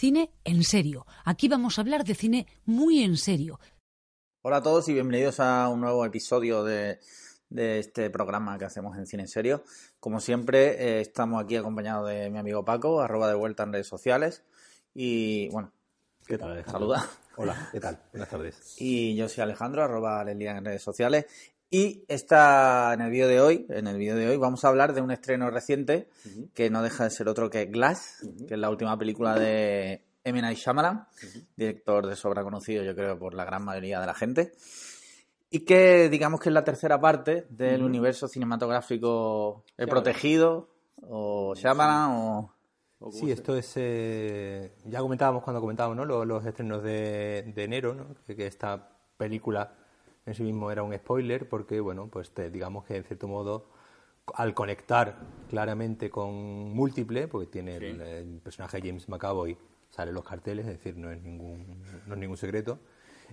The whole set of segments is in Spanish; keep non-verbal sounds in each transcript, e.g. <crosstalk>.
cine en serio. Aquí vamos a hablar de cine muy en serio. Hola a todos y bienvenidos a un nuevo episodio de, este programa que hacemos en Cine en Serio. Como siempre, eh, estamos aquí acompañados de mi amigo Paco, arroba de vuelta en redes sociales. Y bueno, ¿qué tal? Saluda. Hola, ¿qué tal? Buenas tardes. Y yo soy Alejandro, arroba Lelia en redes sociales. Y está en el vídeo de hoy, en el vídeo de hoy vamos a hablar de un estreno reciente que no deja de ser otro que Glass, que es la última película de M. Night Shyamalan, director de sobra conocido yo creo por la gran mayoría de la gente. Y que digamos que es la tercera parte del universo cinematográfico protegido, o Shyamalan, o... Sí, esto es. Eh, ya comentábamos cuando comentábamos ¿no? los, estrenos de, enero, ¿no? que esta película en sí mismo era un spoiler porque, bueno, pues digamos que en cierto modo al conectar claramente con múltiple, porque tiene el, personaje James McAvoy, sale en los carteles, es decir, no es ningún, no es ningún secreto,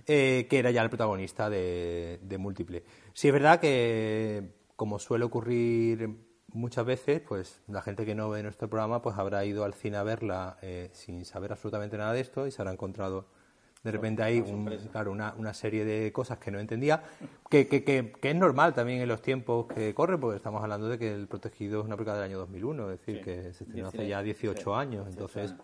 eh, que era ya el protagonista de, de múltiple. Sí es verdad que, como suele ocurrir muchas veces, pues la gente que no ve nuestro programa pues habrá ido al cine a verla eh, sin saber absolutamente nada de esto y se habrá encontrado de repente hay claro, una, una, serie de cosas que no entendía, que, que, que, es normal también en los tiempos que corren, porque estamos hablando de que El Protegido es una película del año 2001, es decir, que se estrenó hace ya 18 años, entonces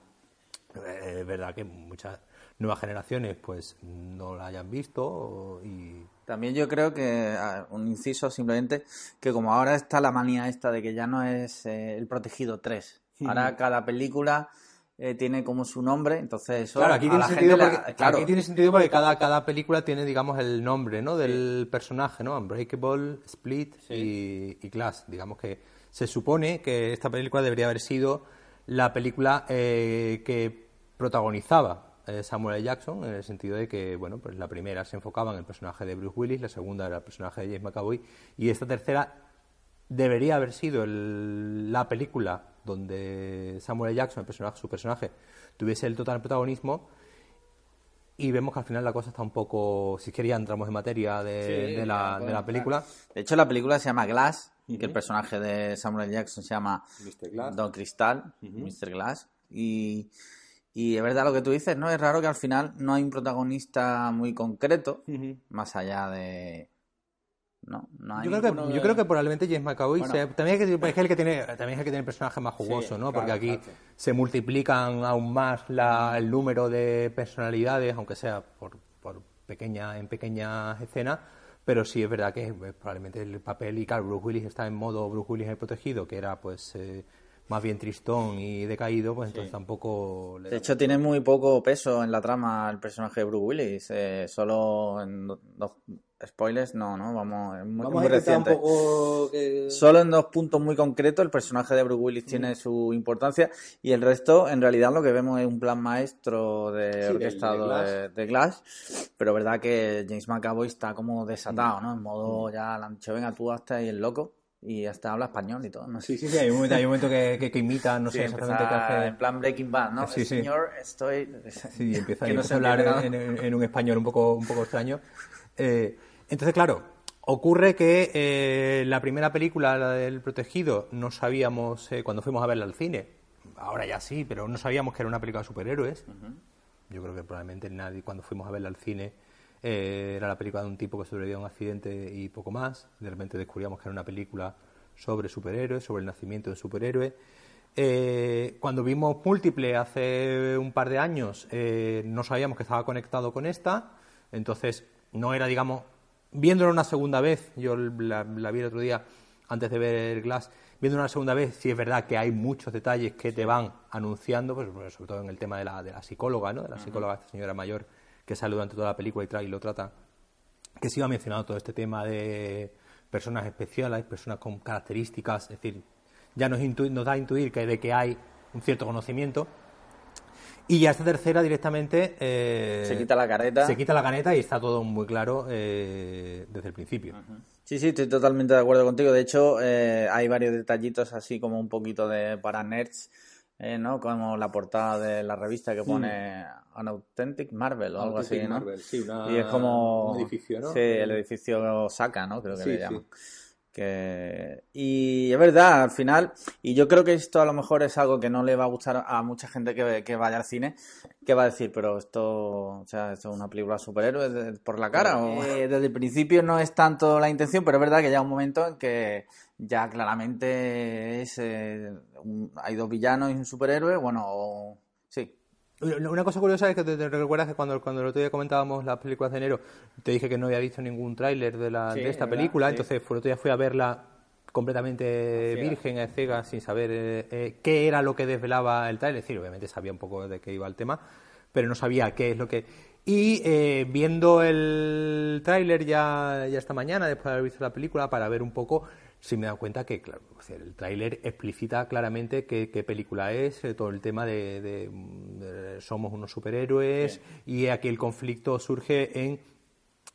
eh, es verdad que muchas nuevas generaciones pues no la hayan visto y también yo creo que un inciso simplemente que como ahora está la manía esta de que ya no es eh, el protegido 3 ahora cada película eh, tiene como su nombre, entonces eso claro, aquí tiene, sentido porque, claro. aquí tiene sentido porque cada, cada película tiene, digamos, el nombre ¿no? del personaje, ¿no? Unbreakable, Split y, y, Glass. Digamos que se supone que esta película debería haber sido la película eh, que protagonizaba eh, Samuel L. Jackson, en el sentido de que, bueno, pues la primera se enfocaba en el personaje de Bruce Willis, la segunda era el personaje de James McAvoy, y esta tercera debería haber sido la película donde Samuel L. Jackson, el personaje, su personaje, tuviese el total protagonismo y vemos que al final la cosa está un poco, si quería entramos en materia de, la, película. De hecho, la película se llama Glass, y que el personaje de Samuel L. Jackson se llama Don Cristal, Mr. Glass, y, y es verdad lo que tú dices, ¿no? Es raro que al final no hay un protagonista muy concreto, más allá de no, yo, creo que, yo creo que probablemente James McAvoy también, es el que tiene, también el que tiene el personaje más jugoso, ¿no? Porque aquí se multiplican aún más la, el número de personalidades, aunque sea por, por pequeña, en pequeñas escenas, pero sí es verdad que probablemente el papel, y claro, Bruce Willis está en modo Bruce Willis el protegido, que era pues eh, más bien tristón y decaído, pues entonces tampoco... de hecho, tiene muy poco peso en la trama el personaje de Bruce Willis, eh, solo en dos Spoilers, no, no, vamos, es muy, reciente. Solo en dos puntos muy concretos el personaje de Bruce Willis tiene mm. su importancia y el resto, en realidad, lo que vemos es un plan maestro de orquestado de, Glass. pero verdad que James McAvoy está como desatado, ¿no? En modo, mm. ya le han dicho, venga, tú hasta ahí el loco y hasta habla español y todo. No Sí, sí, sí, hay un momento, hay un momento que, que, imita, no sé exactamente qué hace. En plan Breaking Bad, ¿no? Sí, Señor, estoy. Sí, empieza, <laughs> a hablar en, un español un poco, un poco extraño. Eh, entonces, claro, ocurre que eh, la primera película, la del protegido, no sabíamos eh, cuando fuimos a verla al cine. Ahora ya sí, pero no sabíamos que era una película de superhéroes. Yo creo que probablemente nadie cuando fuimos a verla al cine eh, era la película de un tipo que sobrevivió a un accidente y poco más. De repente descubríamos que era una película sobre superhéroes, sobre el nacimiento de superhéroes. cuando vimos Múltiple hace un par de años, no sabíamos que estaba conectado con esta, entonces no era, digamos, viéndolo una segunda vez, yo la, vi el otro día antes de ver Glass, viéndolo una segunda vez, sí es verdad que hay muchos detalles que te van anunciando, pues, sobre todo en el tema de la, de la psicóloga, ¿no? de la psicóloga, esta señora mayor que sale durante toda la película y, trae, y lo trata, que sí ha mencionado todo este tema de personas especiales, personas con características, es decir, ya nos, nos da a intuir que de que hay un cierto conocimiento, y ya esta tercera directamente... Eh, se quita la careta. Se quita la caneta y está todo muy claro eh, desde el principio. Sí, sí, estoy totalmente de acuerdo contigo. De hecho, eh, hay varios detallitos así como un poquito de para nerds, ¿no? Como la portada de la revista que pone An Authentic Marvel o algo así, ¿no? sí, y es como... un edificio, ¿no? Sí, el edificio Saca, ¿no? Creo que le llaman. Que... Y es verdad, al final, y yo creo que esto a lo mejor es algo que no le va a gustar a mucha gente que, que vaya al cine, que va a decir, pero esto, o sea, esto es una película de superhéroes por la cara. O... Eh, desde el principio no es tanto la intención, pero es verdad que ya un momento en que ya claramente es, eh, hay dos villanos y un superhéroe, bueno, sí. Una cosa curiosa es que te, recuerdas que cuando, cuando el otro día comentábamos las películas de enero, te dije que no había visto ningún tráiler de, la, de esta película, entonces el otro día fui a verla completamente virgen, a ciega, sin saber eh, eh, qué era lo que desvelaba el tráiler. Es decir, obviamente sabía un poco de qué iba el tema, pero no sabía qué es lo que... Y eh, viendo el tráiler ya, ya esta mañana, después de haber visto la película, para ver un poco sí me he dado cuenta que, claro, el tráiler explicita claramente qué, película es, eh, todo el tema de, somos unos superhéroes y aquí el conflicto surge en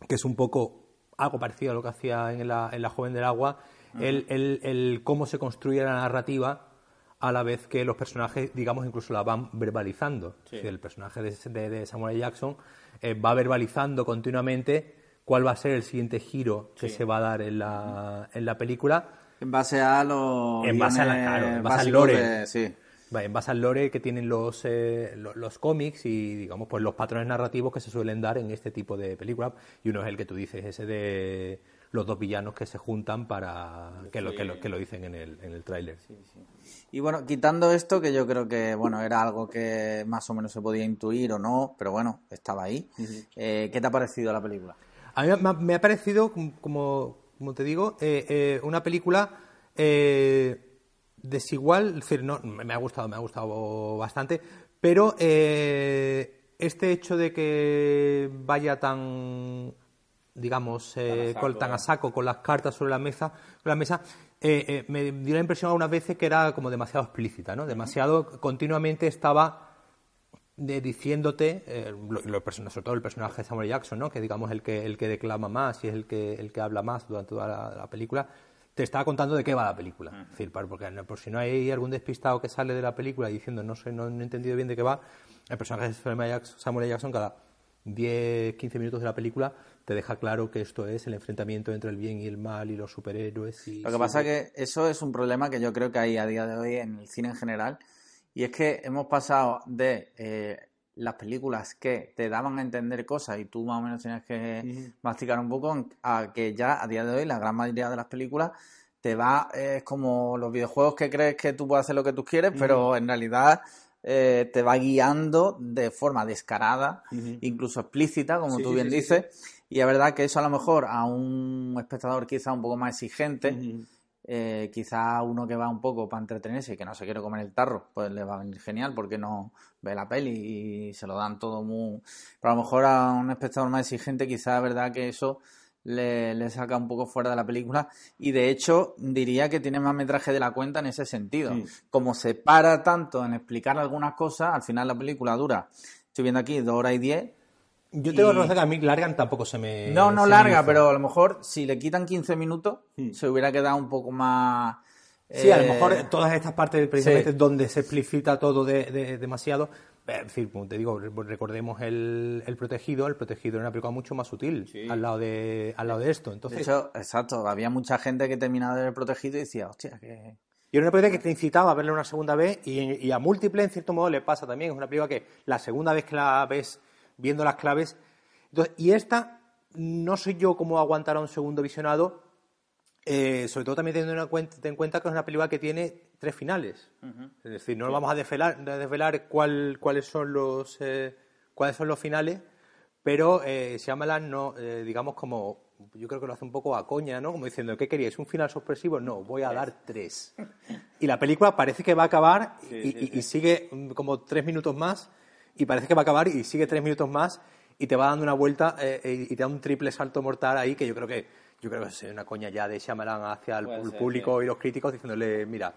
que es un poco algo parecido a lo que hacía en la, en la Joven del Agua, el, el, cómo se construye la narrativa a la vez que los personajes, digamos, incluso la van verbalizando. el personaje de, Samuel Jackson eh, va verbalizando continuamente cuál va a ser el siguiente giro que se va a dar en la, en la película. En base a los. En base, a la, en base al lore. sí. En base al lore que tienen los, eh, los, cómics y, digamos, pues los patrones narrativos que se suelen dar en este tipo de películas. Y uno es el que tú dices, ese de los dos villanos que se juntan para que lo, que lo, que lo dicen en el, en el tráiler. y bueno, quitando esto, que yo creo que bueno era algo que más o menos se podía intuir o no, pero bueno, estaba ahí. Eh, ¿Qué te ha parecido la película? A mí me ha parecido, como, como te digo, eh, eh, una película eh, desigual, es decir, no, me ha gustado, me ha gustado bastante, pero este hecho de que vaya tan digamos, tan, a saco con las cartas sobre la mesa, la mesa me dio la impresión algunas veces que era como demasiado explícita, ¿no? Demasiado, continuamente estaba de diciéndote, eh, sobre todo el personaje de Samuel Jackson, ¿no? que digamos el que, el que declama más y es el que, el que habla más durante toda la, película, te está contando de qué va la película. Es decir, porque por si no hay algún despistado que sale de la película diciendo no sé, no he entendido bien de qué va, el personaje de Samuel Jackson cada 10, 15 minutos de la película te deja claro que esto es el enfrentamiento entre el bien y el mal y los superhéroes. Y Lo que pasa es que eso es un problema que yo creo que hay a día de hoy en el cine en general y es que hemos pasado de eh, las películas que te daban a entender cosas y tú más o menos tenías que masticar un poco a que ya a día de hoy la gran mayoría de las películas te va, es como los videojuegos que crees que tú puedes hacer lo que tú quieres, pero en realidad eh, te va guiando de forma descarada, incluso explícita, como tú bien dices. Y es verdad que eso a lo mejor a un espectador quizá un poco más exigente eh, quizá uno que va un poco para entretenerse y que no se quiere comer el tarro, pues le va a venir genial porque no ve la peli y se lo dan todo muy... Pero a lo mejor a un espectador más exigente quizá es verdad que eso le, saca un poco fuera de la película y de hecho diría que tiene más metraje de la cuenta en ese sentido. Como se para tanto en explicar algunas cosas, al final la película dura, estoy viendo aquí, dos horas y diez yo tengo que reconocer que a mí largan tampoco se me. No, no larga, pero a lo mejor si le quitan 15 minutos, hmm. se hubiera quedado un poco más. Sí, a lo mejor eh, todas estas partes precisamente donde se explicita todo de, demasiado. Es decir, te digo, recordemos el, Protegido. El Protegido era una película mucho más sutil al, lado de, al lado de esto. Entonces, de hecho, exacto. Había mucha gente que terminaba de ver El Protegido y decía, hostia, que. Y era una película que te incitaba a verla una segunda vez y, y, a múltiple, en cierto modo, le pasa también. Es una película que la segunda vez que la ves viendo las claves. y esta, no sé yo cómo aguantará un segundo visionado, eh, sobre todo también teniendo en cuenta, en cuenta que es una película que tiene tres finales. Es decir, no vamos a desvelar, desvelar cuál, cuáles, son los, eh, cuáles son los finales, pero eh, Shyamalan no, eh, digamos como, yo creo que lo hace un poco a coña, ¿no? Como diciendo, ¿qué queríais? ¿Un final sorpresivo? No, voy a dar tres. Y la película parece que va a acabar y, sigue como tres minutos más y parece que va a acabar y sigue tres minutos más y te va dando una vuelta eh, eh, y te da un triple salto mortal ahí que yo creo que yo creo que es una coña ya de Shyamalan hacia el, público y los críticos diciéndole, mira,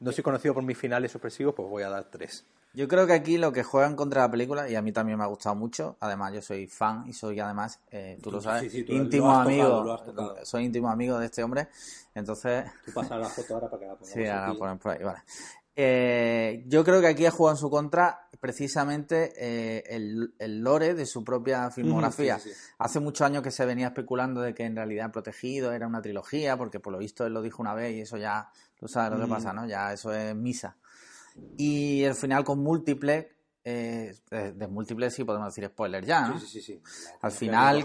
no soy conocido por mis finales sorpresivos, pues voy a dar tres. Yo creo que aquí lo que juegan contra la película, y a mí también me ha gustado mucho, además yo soy fan y soy además, eh, tú, lo sabes, íntimo amigo, soy íntimo amigo de este hombre, entonces... Tú pasas la foto ahora para que la <laughs> Sí, ahora por ahí, vale. Eh, yo creo que aquí ha jugado en su contra precisamente eh, el, lore de su propia filmografía. Hace muchos años que se venía especulando de que en realidad Protegido era una trilogía, porque por lo visto él lo dijo una vez y eso ya, tú sabes lo que pasa, ¿no? Ya eso es misa. Y al final con múltiples eh, de, múltiples sí podemos decir spoiler ya, ¿no? Sí, sí, sí. al final,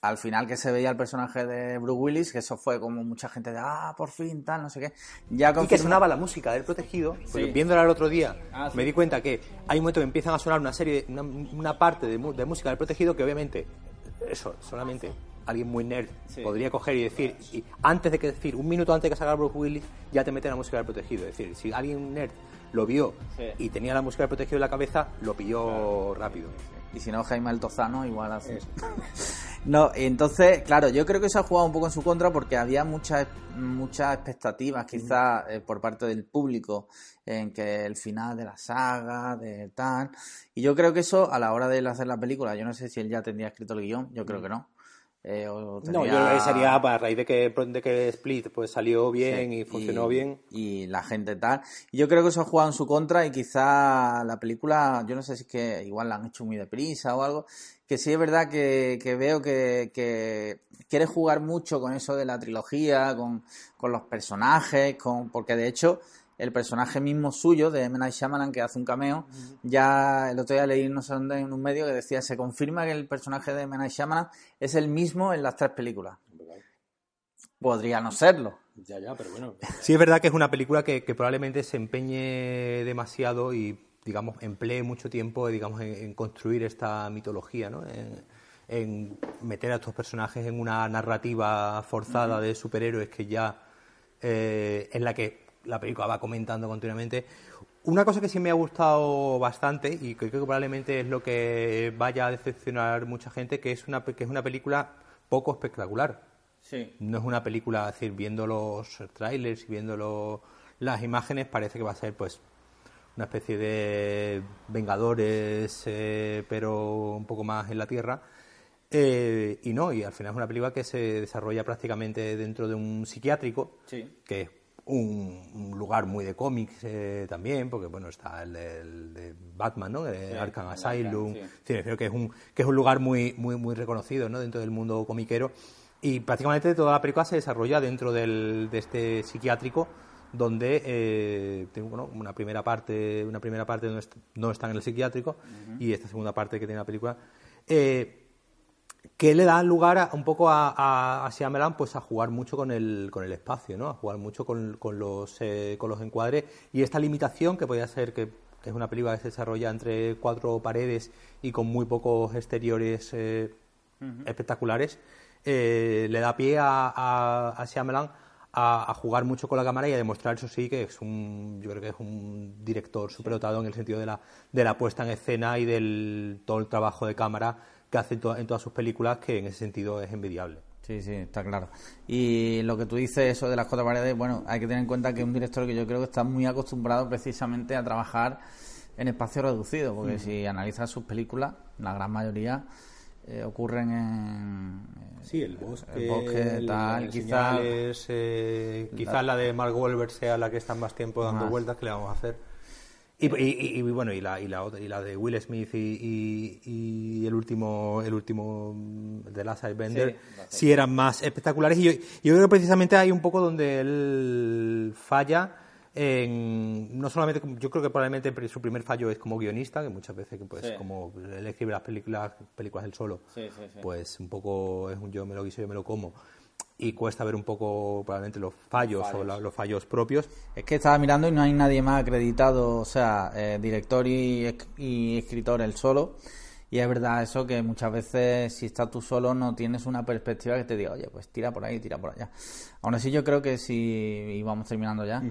al final que se veía el personaje de Bruce Willis, que eso fue como mucha gente de, ah, por fin, tal, no sé qué. Ya Y que sonaba la música del protegido, viéndola el otro día, ah, me di cuenta que hay un momento que empiezan a sonar una serie, una, parte de, música del protegido que obviamente, eso, solamente alguien muy nerd podría coger y decir, y antes de que decir, un minuto antes de que salga Bruce Willis, ya te mete la música del protegido. Es decir, si alguien nerd lo vio y tenía la música de protegido en la cabeza, lo pilló rápido. Y si no, Jaime Altozano igual así. <laughs> no, entonces, claro, yo creo que se ha jugado un poco en su contra porque había muchas muchas expectativas quizás eh, por parte del público en que el final de la saga, de tal. Y yo creo que eso a la hora de hacer la película, yo no sé si él ya tendría escrito el guion, yo creo que no. Eh, No, yo creo que sería a raíz de que, de que Split pues salió bien y funcionó bien. Y la gente tal. Yo creo que eso ha jugado en su contra y quizá la película, yo no sé si es que igual la han hecho muy deprisa o algo, que sí es verdad que, que veo que, que, quiere jugar mucho con eso de la trilogía, con, con los personajes, con porque de hecho el personaje mismo suyo de M. Night Shyamalan que hace un cameo. Ya el otro día leí no sé dónde en un medio que decía se confirma que el personaje de M. Night Shyamalan es el mismo en las tres películas. Podría no serlo. Ya, ya, pero bueno. Sí, es verdad que es una película que, probablemente se empeñe demasiado y, digamos, emplee mucho tiempo, digamos, en, construir esta mitología, ¿no? En, meter a estos personajes en una narrativa forzada de superhéroes que ya eh, en la que la película va comentando continuamente. Una cosa que sí me ha gustado bastante y creo que probablemente es lo que vaya a decepcionar mucha gente, que es una, que es una película poco espectacular. Sí. No es una película, es decir, viendo los trailers y viendo las imágenes parece que va a ser pues una especie de Vengadores, eh, pero un poco más en la Tierra. Eh, y no, y al final es una película que se desarrolla prácticamente dentro de un psiquiátrico, sí. que es un, lugar muy de cómics eh, también, porque bueno, está el de, Batman, ¿no? De Arkham Asylum. creo que es un que es un lugar muy muy muy reconocido, ¿no? Dentro del mundo comiquero y prácticamente toda la película se desarrolla dentro del, de este psiquiátrico donde eh, tengo una primera parte una primera parte donde no está en el psiquiátrico y esta segunda parte que tiene la película eh, que le da lugar a, un poco a, a, a pues a jugar mucho con el, con el espacio, ¿no? A jugar mucho con, con los, eh, con los encuadres. Y esta limitación que podría ser que, es una película que se desarrolla entre cuatro paredes y con muy pocos exteriores eh, espectaculares, eh, le da pie a, a, a Shyamalan a, jugar mucho con la cámara y a demostrar eso sí que es un yo creo que es un director superdotado en el sentido de la de la puesta en escena y del todo el trabajo de cámara que hace en, todas sus películas, que en ese sentido es envidiable. Sí, sí, está claro. Y lo que tú dices, eso de las cuatro paredes, bueno, hay que tener en cuenta que es un director que yo creo que está muy acostumbrado precisamente a trabajar en espacio reducido, porque si analizas sus películas, la gran mayoría eh, ocurren en. Sí, el bosque, el bosque tal, quizás. Eh, quizás la de Mark Wahlberg sea la que está más tiempo dando vueltas que le vamos a hacer. Y, y, bueno, y la, y, la, y la de Will Smith y, el último el último de Last Bender sí, eran más espectaculares. Y yo, yo, creo que precisamente hay un poco donde él falla. En, no solamente, yo creo que probablemente su primer fallo es como guionista, que muchas veces que pues como él escribe las películas, películas él solo, pues un poco es un yo me lo guiso, yo me lo como y cuesta ver un poco probablemente los fallos, o los fallos propios. Es que estaba mirando y no hay nadie más acreditado, o sea, eh, director y, escritor el solo. Y es verdad eso que muchas veces si estás tú solo no tienes una perspectiva que te diga, oye, pues tira por ahí, tira por allá. Aún así yo creo que si, y vamos terminando ya,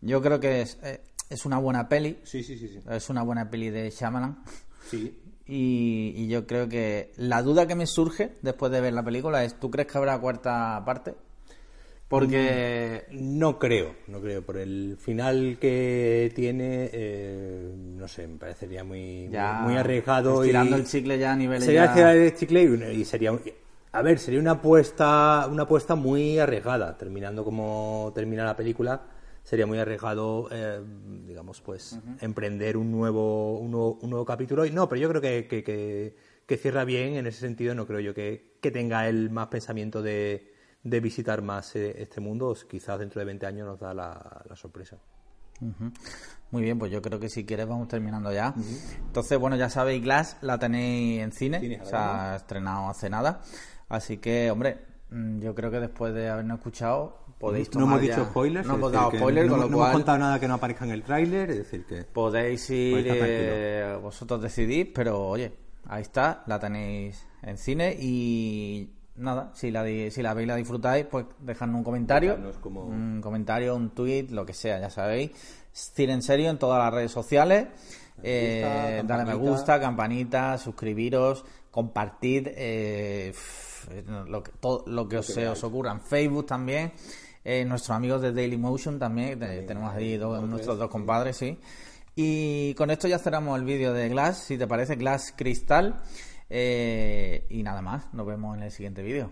yo creo que es, eh, es una buena peli. Sí, sí, sí, sí. Es una buena peli de Shyamalan. Sí. Y, yo creo que la duda que me surge después de ver la película es, ¿tú crees que habrá cuarta parte? Porque mm, no creo, no creo. Por el final que tiene, eh, no sé, me parecería muy, muy, arriesgado. Tirando el chicle ya a nivel Sería el chicle y, sería... A ver, sería una apuesta, una apuesta muy arriesgada, terminando como termina la película sería muy arriesgado, eh, digamos, pues emprender un nuevo, un nuevo, capítulo. Y no, pero yo creo que, que, cierra bien en ese sentido. No creo yo que, tenga el más pensamiento de, de visitar más eh, este mundo. Quizás dentro de 20 años nos da la, sorpresa. Muy bien, pues yo creo que si quieres vamos terminando ya. Entonces, bueno, ya sabéis, Glass la tenéis en cine, se ha estrenado hace nada. Así que, hombre, mm, yo creo que después de habernos escuchado, podéis tomar No hemos dicho spoilers. No hemos dado spoilers, con lo cual... No hemos contado nada que no aparezca en el tráiler, es decir que... Podéis ir, eh, vosotros decidís, pero oye, ahí está, la tenéis en cine y nada, si la, si la veis la disfrutáis, pues dejadnos un comentario, un comentario, un tweet, lo que sea, ya sabéis. Cine en serio en todas las redes sociales. Eh, dale me gusta, campanita, suscribiros, compartid eh, lo que, todo lo que, os, se os ocurra en Facebook también. Eh, nuestros amigos de Daily Motion también, tenemos ahí dos, nuestros dos compadres, sí. Y con esto ya cerramos el vídeo de Glass, si te parece, Glass Cristal. Eh, y nada más, nos vemos en el siguiente vídeo.